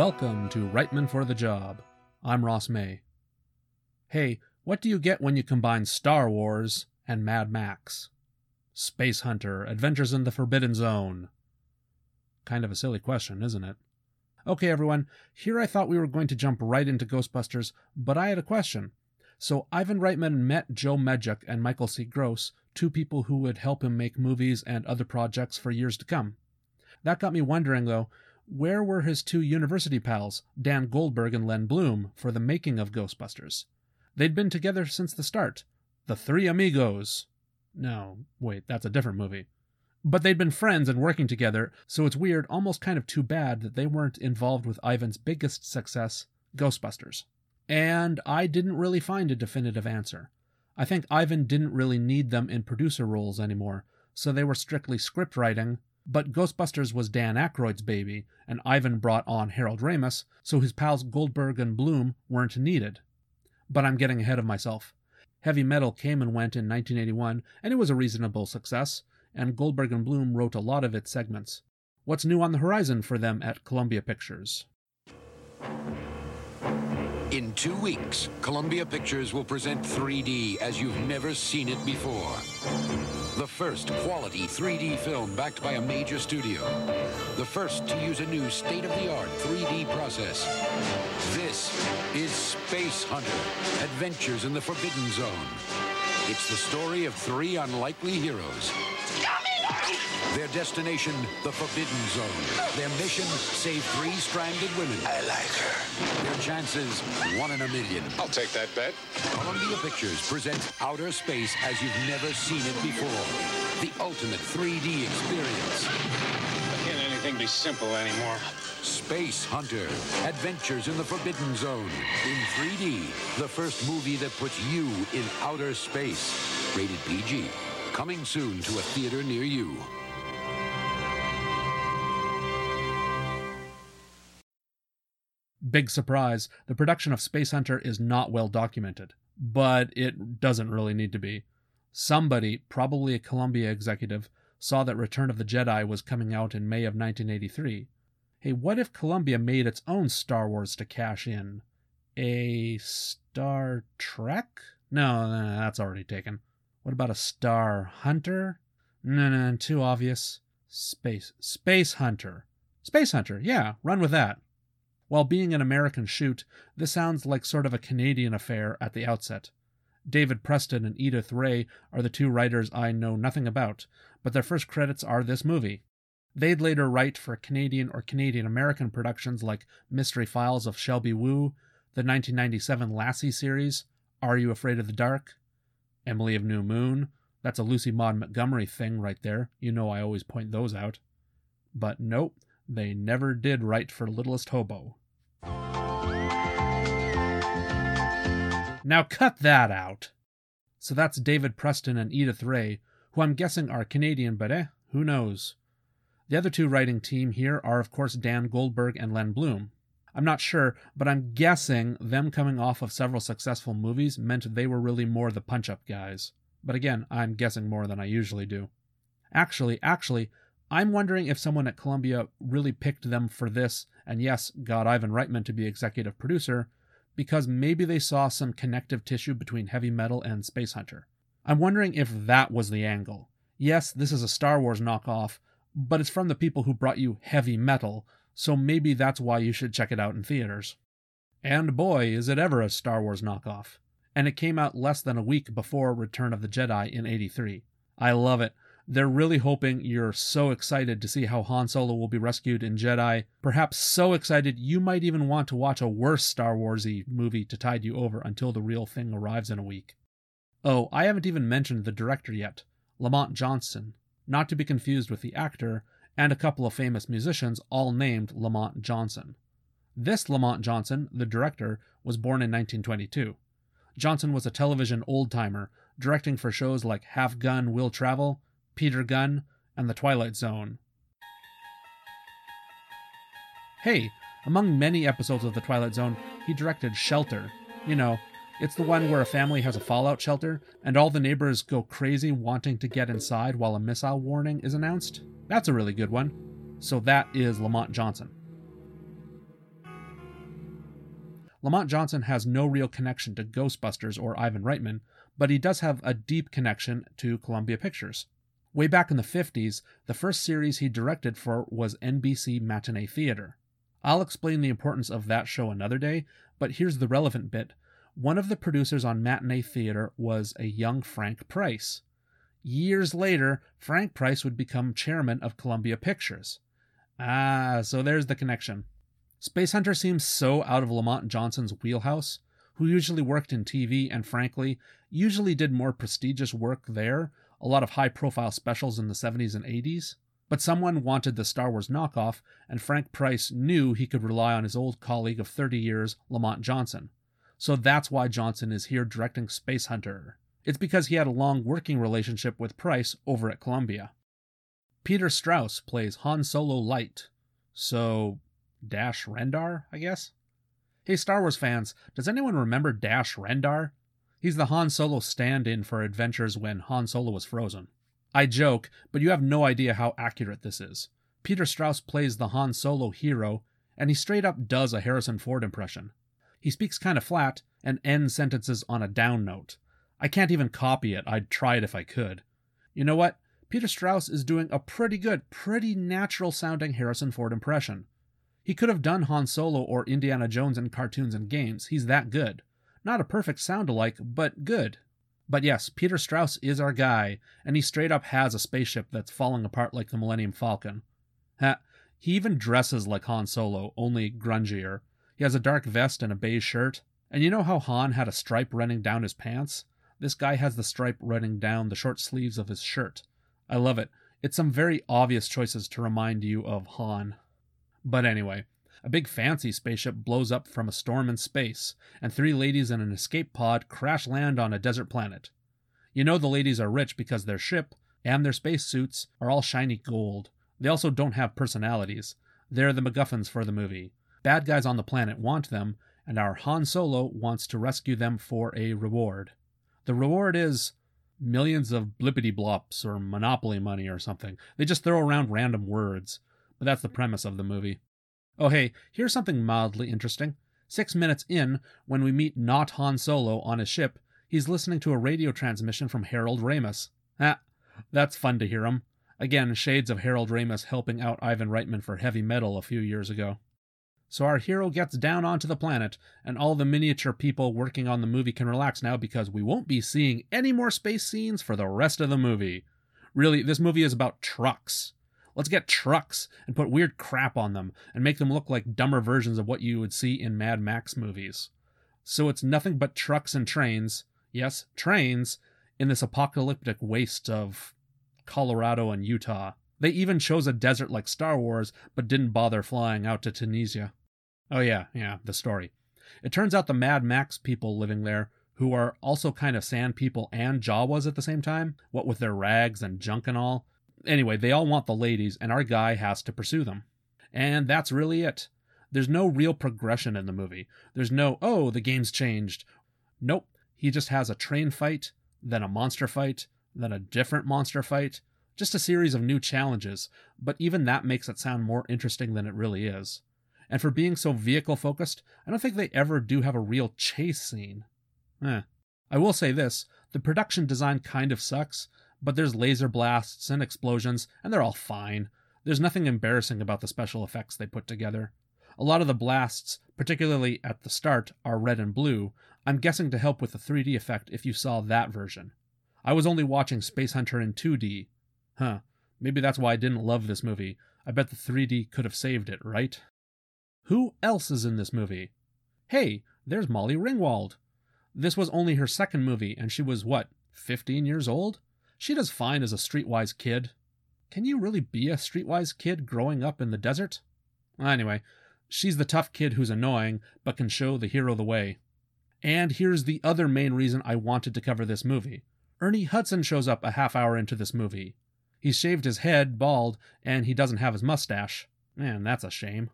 Welcome to Reitman for the Job. I'm Ross May. Hey, what do you get when you combine Star Wars and Mad Max? Space Hunter, Adventures in the Forbidden Zone. Kind of a silly question, isn't it? Okay, everyone, here I thought we were going to jump right into Ghostbusters, but I had a question. So Ivan Reitman met Joe Medjuck and Michael C. Gross, two people who would help him make movies and other projects for years to come. That got me wondering, though, where were his two university pals, Dan Goldberg and Len Bloom, for the making of Ghostbusters? They'd been together since the start. The Three Amigos. No, wait, that's a different movie. But they'd been friends and working together, so it's weird, almost kind of too bad that they weren't involved with Ivan's biggest success, Ghostbusters. And I didn't really find a definitive answer. I think Ivan didn't really need them in producer roles anymore, so they were strictly script writing, but Ghostbusters was Dan Aykroyd's baby, and Ivan brought on Harold Ramis, so his pals Goldberg and Bloom weren't needed. But I'm getting ahead of myself. Heavy Metal came and went in 1981, and it was a reasonable success, and Goldberg and Bloom wrote a lot of its segments. What's new on the horizon for them at Columbia Pictures? In two weeks, Columbia Pictures will present 3D as you've never seen it before. The first quality 3D film backed by a major studio. The first to use a new state-of-the-art 3D process. This is Space Hunter, Adventures in the Forbidden Zone. It's the story of three unlikely heroes. Their destination, the Forbidden Zone. Their mission, save three stranded women. I like her. Their chances, one in a million. I'll take that bet. Columbia Pictures presents Outer Space as you've never seen it before. The ultimate 3D experience. Can't anything be simple anymore? Space Hunter, Adventures in the Forbidden Zone. In 3D, the first movie that puts you in outer space. Rated PG. Coming soon to a theater near you. Big surprise, the production of Space Hunter is not well documented, but it doesn't really need to be. Somebody, probably a Columbia executive, saw that Return of the Jedi was coming out in May of 1983. Hey, what if Columbia made its own Star Wars to cash in? A Star Trek? No, no, that's already taken. What about a Star Hunter? No, no, too obvious. Space. Space Hunter. Space Hunter, yeah, run with that. While being an American shoot, this sounds like sort of a Canadian affair at the outset. David Preston and Edith Ray are the two writers I know nothing about, but their first credits are this movie. They'd later write for Canadian or Canadian American productions like Mystery Files of Shelby Woo, the 1997 Lassie series, Are You Afraid of the Dark? Emily of New Moon, that's a Lucy Maud Montgomery thing right there. You know I always point those out. But nope, they never did write for Littlest Hobo. Now cut that out. So that's David Preston and Edith Ray, who I'm guessing are Canadian, but eh, who knows? The other two writing team here are, of course, Dan Goldberg and Len Bloom. I'm not sure, but I'm guessing them coming off of several successful movies meant they were really more the punch up guys. But again, I'm guessing more than I usually do. Actually, actually, I'm wondering if someone at Columbia really picked them for this, and yes, got Ivan Reitman to be executive producer, because maybe they saw some connective tissue between heavy metal and Space Hunter. I'm wondering if that was the angle. Yes, this is a Star Wars knockoff, but it's from the people who brought you heavy metal, so maybe that's why you should check it out in theaters. And boy, is it ever a Star Wars knockoff. And it came out less than a week before Return of the Jedi in 83. I love it. They're really hoping you're so excited to see how Han Solo will be rescued in Jedi, perhaps so excited you might even want to watch a worse Star Warsy movie to tide you over until the real thing arrives in a week. Oh, I haven't even mentioned the director yet, Lamont Johnson, not to be confused with the actor, and a couple of famous musicians, all named Lamont Johnson. This Lamont Johnson, the director, was born in 1922. Johnson was a television old timer, directing for shows like Have Gun Will Travel, Peter Gunn, and The Twilight Zone. Hey, among many episodes of The Twilight Zone, he directed Shelter. You know, it's the one where a family has a fallout shelter, and all the neighbors go crazy wanting to get inside while a missile warning is announced. That's a really good one. So that is Lamont Johnson. Lamont Johnson has no real connection to Ghostbusters or Ivan Reitman, but he does have a deep connection to Columbia Pictures. Way back in the 50s, the first series he directed for was NBC Matinee Theater. I'll explain the importance of that show another day, but here's the relevant bit. One of the producers on Matinee Theater was a young Frank Price. Years later, Frank Price would become chairman of Columbia Pictures. Ah, so there's the connection. Space Hunter seems so out of Lamont Johnson's wheelhouse, who usually worked in TV and frankly, usually did more prestigious work there, a lot of high profile specials in the 70s and 80s. But someone wanted the Star Wars knockoff, and Frank Price knew he could rely on his old colleague of 30 years, Lamont Johnson. So that's why Johnson is here directing Space Hunter. It's because he had a long working relationship with Price over at Columbia. Peter Strauss plays Han Solo Light. So, Dash Rendar, I guess? Hey, Star Wars fans, does anyone remember Dash Rendar? He's the Han Solo stand in for adventures when Han Solo was frozen. I joke, but you have no idea how accurate this is. Peter Strauss plays the Han Solo hero, and he straight up does a Harrison Ford impression. He speaks kind of flat and ends sentences on a down note. I can't even copy it, I'd try it if I could. You know what? Peter Strauss is doing a pretty good, pretty natural sounding Harrison Ford impression. He could have done Han Solo or Indiana Jones in cartoons and games. He's that good. Not a perfect sound alike, but good. But yes, Peter Strauss is our guy, and he straight up has a spaceship that's falling apart like the Millennium Falcon. Ha, he even dresses like Han Solo, only grungier. He has a dark vest and a beige shirt. And you know how Han had a stripe running down his pants? This guy has the stripe running down the short sleeves of his shirt. I love it. It's some very obvious choices to remind you of Han. But anyway, a big fancy spaceship blows up from a storm in space, and three ladies in an escape pod crash land on a desert planet. You know the ladies are rich because their ship and their spacesuits are all shiny gold. They also don't have personalities. They're the MacGuffins for the movie. Bad guys on the planet want them, and our Han Solo wants to rescue them for a reward. The reward is millions of blippity blops or monopoly money or something. They just throw around random words, but that's the premise of the movie. Oh, hey, here's something mildly interesting. Six minutes in, when we meet not Han Solo on his ship, he's listening to a radio transmission from Harold Ramis. Ah, that's fun to hear him. Again, shades of Harold Ramis helping out Ivan Reitman for heavy metal a few years ago. So our hero gets down onto the planet, and all the miniature people working on the movie can relax now because we won't be seeing any more space scenes for the rest of the movie. Really, this movie is about trucks. Let's get trucks and put weird crap on them and make them look like dumber versions of what you would see in Mad Max movies. So it's nothing but trucks and trains, yes, trains, in this apocalyptic waste of Colorado and Utah. They even chose a desert like Star Wars, but didn't bother flying out to Tunisia. Oh, yeah, yeah, the story. It turns out the Mad Max people living there, who are also kind of sand people and Jawas at the same time, what with their rags and junk and all. Anyway, they all want the ladies, and our guy has to pursue them. And that's really it. There's no real progression in the movie. There's no, oh, the game's changed. Nope. He just has a train fight, then a monster fight, then a different monster fight. Just a series of new challenges, but even that makes it sound more interesting than it really is and for being so vehicle focused, I don't think they ever do have a real chase scene. Eh. I will say this the production design kind of sucks, but there's laser blasts and explosions, and they're all fine. There's nothing embarrassing about the special effects they put together. A lot of the blasts, particularly at the start, are red and blue. I'm guessing to help with the 3D effect if you saw that version. I was only watching Space Hunter in 2D. Huh. Maybe that's why I didn't love this movie. I bet the 3D could have saved it, right? Who else is in this movie? Hey, there's Molly Ringwald. This was only her second movie, and she was, what, 15 years old? She does fine as a streetwise kid. Can you really be a streetwise kid growing up in the desert? Anyway, she's the tough kid who's annoying, but can show the hero the way. And here's the other main reason I wanted to cover this movie. Ernie Hudson shows up a half hour into this movie. He's shaved his head bald, and he doesn't have his mustache. Man, that's a shame.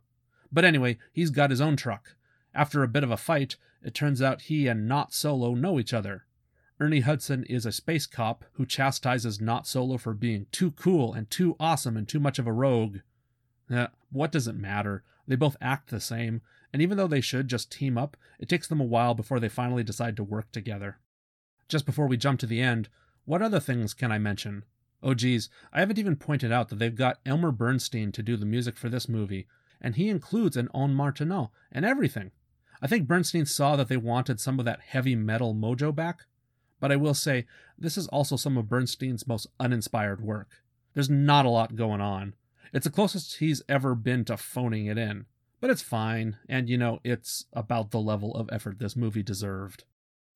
But anyway, he's got his own truck. After a bit of a fight, it turns out he and Not Solo know each other. Ernie Hudson is a space cop who chastises Not Solo for being too cool and too awesome and too much of a rogue. Eh, what does it matter? They both act the same, and even though they should just team up, it takes them a while before they finally decide to work together. Just before we jump to the end, what other things can I mention? Oh geez, I haven't even pointed out that they've got Elmer Bernstein to do the music for this movie, and he includes an ondes Martenot and everything. I think Bernstein saw that they wanted some of that heavy metal mojo back, but I will say, this is also some of Bernstein's most uninspired work. There's not a lot going on. It's the closest he's ever been to phoning it in, but it's fine, and you know, it's about the level of effort this movie deserved.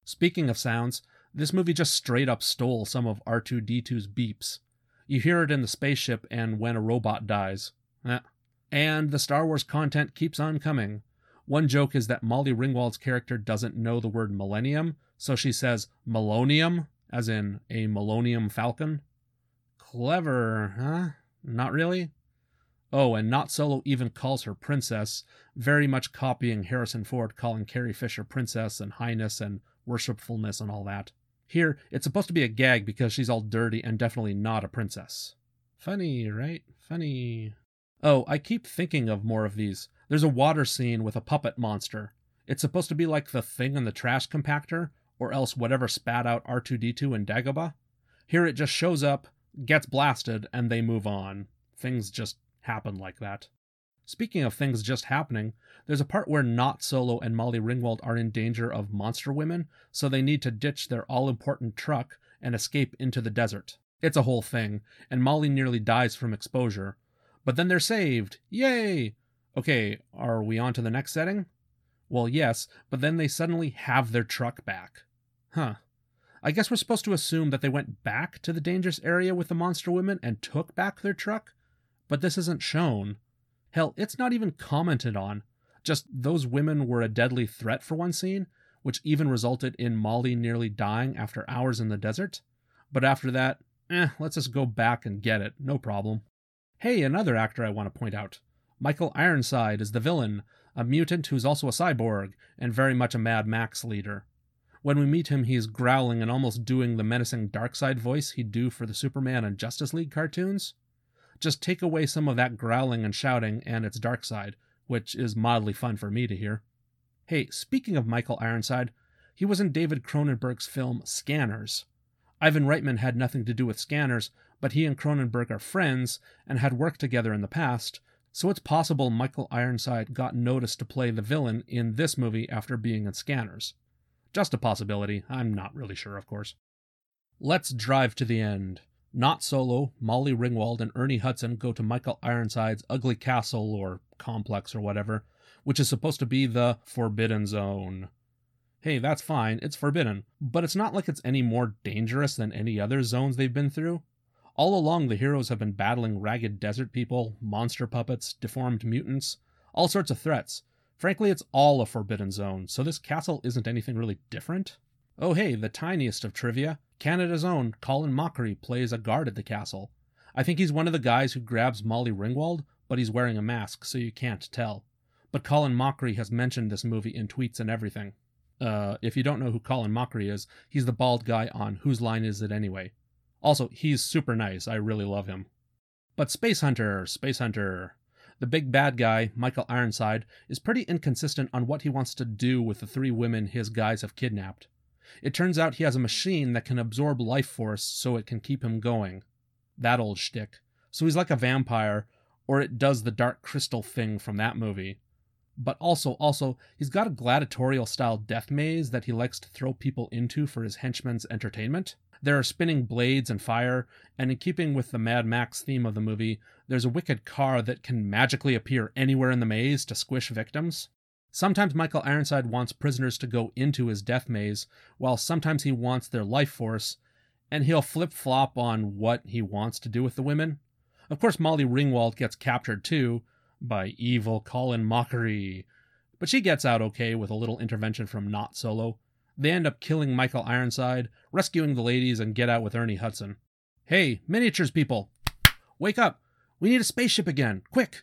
Speaking of sounds, this movie just straight up stole some of R2D2's beeps. You hear it in the spaceship and when a robot dies. Eh. And the Star Wars content keeps on coming. One joke is that Molly Ringwald's character doesn't know the word millennium, so she says Melonium, as in a Millennium Falcon. Clever, huh? Not really? Oh, and Not Solo even calls her princess, very much copying Harrison Ford calling Carrie Fisher princess and highness and worshipfulness and all that. Here, it's supposed to be a gag because she's all dirty and definitely not a princess. Funny, right? Funny. Oh, I keep thinking of more of these. There's a water scene with a puppet monster. It's supposed to be like the thing in the trash compactor, or else whatever spat out R2D2 and Dagobah. Here it just shows up, gets blasted, and they move on. Things just happen like that. Speaking of things just happening, there's a part where Not Solo and Molly Ringwald are in danger of monster women, so they need to ditch their all important truck and escape into the desert. It's a whole thing, and Molly nearly dies from exposure. But then they're saved! Yay! Okay, are we on to the next setting? Well, yes, but then they suddenly have their truck back. Huh. I guess we're supposed to assume that they went back to the dangerous area with the monster women and took back their truck? But this isn't shown. Hell, it's not even commented on. Just those women were a deadly threat for one scene, which even resulted in Molly nearly dying after hours in the desert. But after that, eh, let's just go back and get it, no problem. Hey, another actor I want to point out. Michael Ironside is the villain, a mutant who's also a cyborg, and very much a Mad Max leader. When we meet him, he's growling and almost doing the menacing Darkseid voice he'd do for the Superman and Justice League cartoons. Just take away some of that growling and shouting, and it's Darkseid, which is mildly fun for me to hear. Hey, speaking of Michael Ironside, he was in David Cronenberg's film Scanners. Ivan Reitman had nothing to do with Scanners, but he and Cronenberg are friends and had worked together in the past, so it's possible Michael Ironside got noticed to play the villain in this movie after being in Scanners. Just a possibility, I'm not really sure, of course. Let's drive to the end. Not Solo, Molly Ringwald, and Ernie Hudson go to Michael Ironside's ugly castle or complex or whatever, which is supposed to be the Forbidden Zone. Hey, that's fine, it's forbidden, but it's not like it's any more dangerous than any other zones they've been through. All along, the heroes have been battling ragged desert people, monster puppets, deformed mutants, all sorts of threats. Frankly, it's all a forbidden zone, so this castle isn't anything really different. Oh, hey, the tiniest of trivia Canada's own Colin Mochrie plays a guard at the castle. I think he's one of the guys who grabs Molly Ringwald, but he's wearing a mask, so you can't tell. But Colin Mochrie has mentioned this movie in tweets and everything. Uh, if you don't know who Colin Mochrie is, he's the bald guy on Whose Line Is It Anyway? Also, he's super nice. I really love him. But Space Hunter, Space Hunter. The big bad guy, Michael Ironside, is pretty inconsistent on what he wants to do with the three women his guys have kidnapped. It turns out he has a machine that can absorb life force so it can keep him going. That old shtick. So he's like a vampire, or it does the Dark Crystal thing from that movie. But also, also, he's got a gladiatorial style death maze that he likes to throw people into for his henchmen's entertainment. There are spinning blades and fire, and in keeping with the Mad Max theme of the movie, there's a wicked car that can magically appear anywhere in the maze to squish victims. Sometimes Michael Ironside wants prisoners to go into his death maze, while sometimes he wants their life force, and he'll flip flop on what he wants to do with the women. Of course, Molly Ringwald gets captured too by evil Colin Mochrie. but she gets out okay with a little intervention from Not Solo. They end up killing Michael Ironside, rescuing the ladies, and get out with Ernie Hudson. Hey, miniatures people! Wake up! We need a spaceship again! Quick!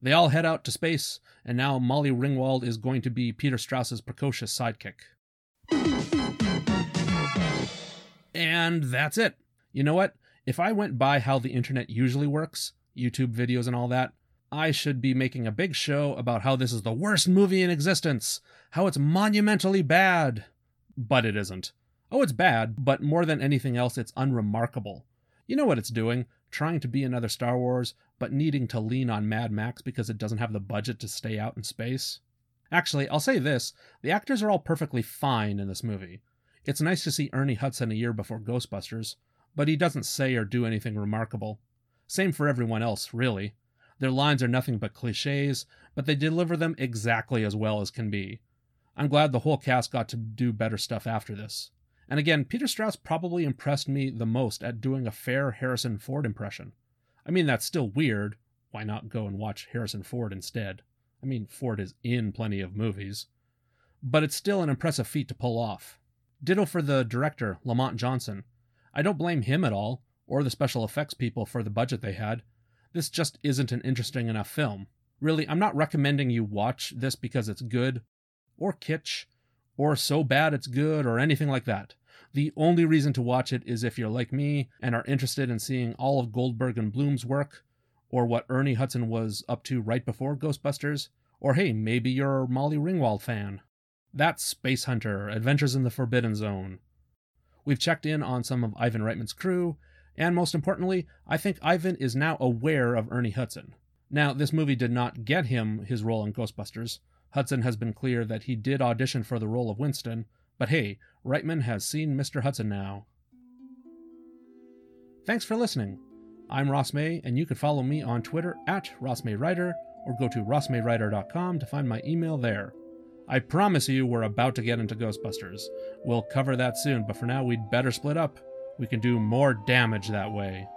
They all head out to space, and now Molly Ringwald is going to be Peter Strauss's precocious sidekick. And that's it. You know what? If I went by how the internet usually works, YouTube videos and all that, I should be making a big show about how this is the worst movie in existence, how it's monumentally bad. But it isn't. Oh, it's bad, but more than anything else, it's unremarkable. You know what it's doing trying to be another Star Wars, but needing to lean on Mad Max because it doesn't have the budget to stay out in space. Actually, I'll say this the actors are all perfectly fine in this movie. It's nice to see Ernie Hudson a year before Ghostbusters, but he doesn't say or do anything remarkable. Same for everyone else, really. Their lines are nothing but cliches, but they deliver them exactly as well as can be. I'm glad the whole cast got to do better stuff after this. And again, Peter Strauss probably impressed me the most at doing a fair Harrison Ford impression. I mean, that's still weird. Why not go and watch Harrison Ford instead? I mean, Ford is in plenty of movies. But it's still an impressive feat to pull off. Ditto for the director, Lamont Johnson. I don't blame him at all, or the special effects people for the budget they had. This just isn't an interesting enough film. Really, I'm not recommending you watch this because it's good, or kitsch, or so bad it's good, or anything like that. The only reason to watch it is if you're like me and are interested in seeing all of Goldberg and Bloom's work, or what Ernie Hudson was up to right before Ghostbusters, or hey, maybe you're a Molly Ringwald fan. That's Space Hunter Adventures in the Forbidden Zone. We've checked in on some of Ivan Reitman's crew, and most importantly, I think Ivan is now aware of Ernie Hudson. Now, this movie did not get him his role in Ghostbusters. Hudson has been clear that he did audition for the role of Winston, but hey, Reitman has seen Mr. Hudson now. Thanks for listening. I'm Ross May, and you can follow me on Twitter at RossMayWriter or go to rossmaywriter.com to find my email there. I promise you we're about to get into Ghostbusters. We'll cover that soon, but for now we'd better split up. We can do more damage that way.